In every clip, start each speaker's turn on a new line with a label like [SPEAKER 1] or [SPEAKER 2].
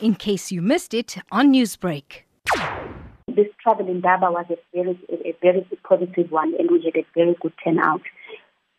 [SPEAKER 1] in case you missed it on Newsbreak.
[SPEAKER 2] This travel Indaba was a very, a very positive one, and we had a very good turnout.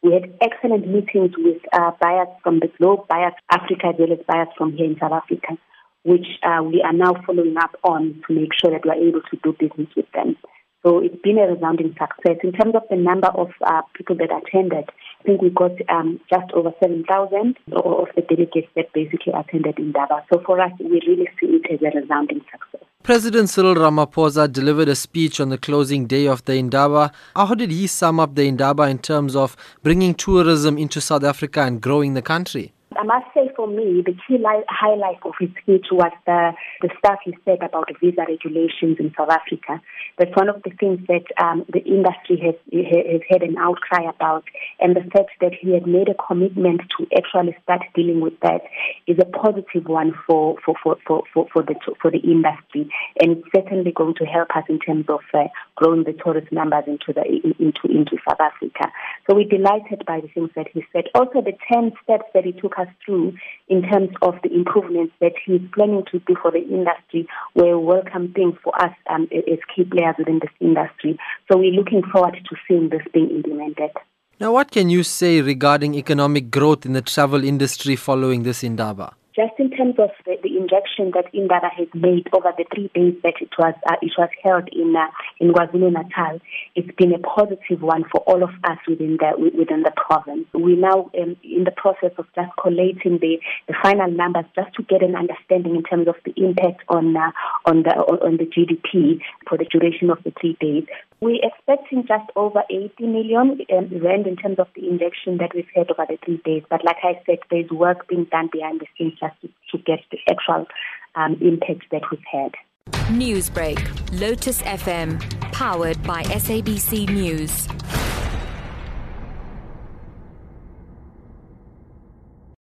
[SPEAKER 2] We had excellent meetings with uh, buyers from the globe, buyers Africa, as well as buyers from here in South Africa, which uh, we are now following up on to make sure that we are able to do business with them. So it's been a resounding success. In terms of the number of uh, people that attended, I think we got um, just over 7,000 of the delegates that basically attended in Indaba. So for us, we really see it as a resounding success.
[SPEAKER 3] President Cyril Ramaphosa delivered a speech on the closing day of the Indaba. How did he sum up the Indaba in terms of bringing tourism into South Africa and growing the country?
[SPEAKER 2] I must say for me, the key li- highlight of his speech was the, the stuff he said about visa regulations in South Africa. That's one of the things that um, the industry has, has had an outcry about. And the fact that he had made a commitment to actually start dealing with that is a positive one for, for, for, for, for, for, the, for the industry. And it's certainly going to help us in terms of uh, growing the tourist numbers into, the, into, into South Africa. So we're delighted by the things that he said. Also, the 10 steps that he took us through in terms of the improvements that he's planning to do for the industry were welcome thing for us um, as key players within this industry. So we're looking forward to seeing this being implemented.
[SPEAKER 3] Now, what can you say regarding economic growth in the travel industry following this Indaba?
[SPEAKER 2] Just in terms of the, the injection that Indaba has made over the three days that it was uh, it was held in uh, in KwaZulu Natal, it's been a positive one for all of us within the within the province. We're now um, in the process of just collating the, the final numbers just to get an understanding in terms of the impact on uh, on the on the GDP for the duration of the three days. We're expecting just over 80 million um, rand in terms of the injection that we've had over the three days. But like I said, there's work being done behind the scenes just to, to get the actual um, impact that we've had.
[SPEAKER 1] Newsbreak, Lotus FM, powered by SABC News.